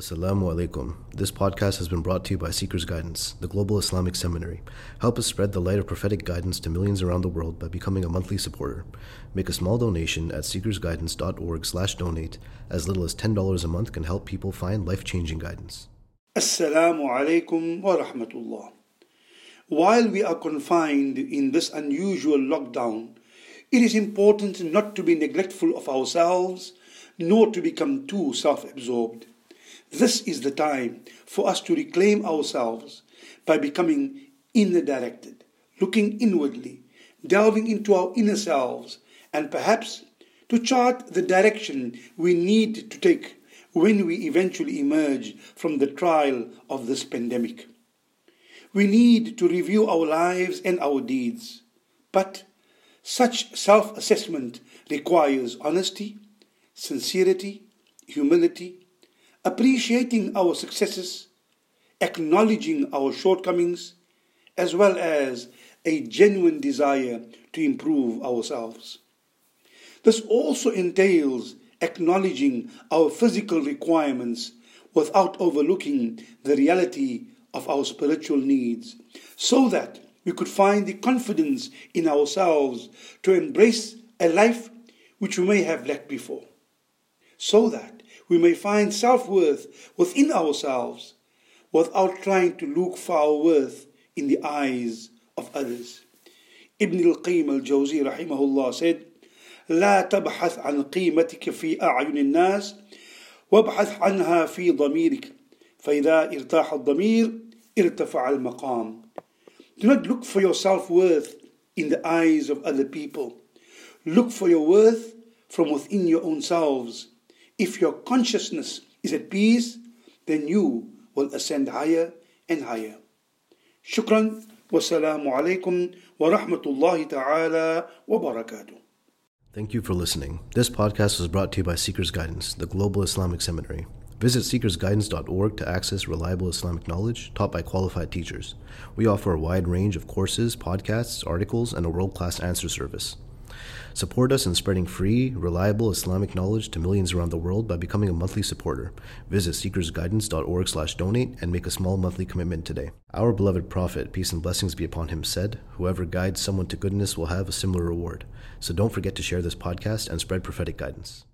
Assalamu alaikum. This podcast has been brought to you by SeekersGuidance, the Global Islamic Seminary. Help us spread the light of prophetic guidance to millions around the world by becoming a monthly supporter. Make a small donation at seekersguidance.org slash donate. As little as $10 a month can help people find life-changing guidance. Assalamu alaikum wa rahmatullah. While we are confined in this unusual lockdown, it is important not to be neglectful of ourselves nor to become too self-absorbed. This is the time for us to reclaim ourselves by becoming inner directed, looking inwardly, delving into our inner selves, and perhaps to chart the direction we need to take when we eventually emerge from the trial of this pandemic. We need to review our lives and our deeds, but such self assessment requires honesty, sincerity, humility, appreciating our successes, acknowledging our shortcomings, as well as a genuine desire to improve ourselves. This also entails acknowledging our physical requirements without overlooking the reality of our spiritual needs, so that we could find the confidence in ourselves to embrace a life which we may have lacked before, so that we may find self worth within ourselves without trying to look for our worth in the eyes of others. Ibn al-Qayyim al-Jawzi rahimahullah said, لا تبحث عن قيمتك في أعين الناس وابحث عنها في ضميرك فإذا ارتاح الضمير ارتفع المقام Do not look for your self-worth in the eyes of other people. Look for your worth from within your own selves if your consciousness is at peace, then you will ascend higher and higher. Shukran. Alaikum wa rahmatullahi ta'ala barakatuh. Thank you for listening. This podcast was brought to you by SeekersGuidance, the Global Islamic Seminary. Visit seekersguidance.org to access reliable Islamic knowledge taught by qualified teachers. We offer a wide range of courses, podcasts, articles, and a world class answer service. Support us in spreading free, reliable Islamic knowledge to millions around the world by becoming a monthly supporter. Visit seekersguidance.org slash donate and make a small monthly commitment today. Our beloved Prophet, peace and blessings be upon him, said, Whoever guides someone to goodness will have a similar reward. So don't forget to share this podcast and spread prophetic guidance.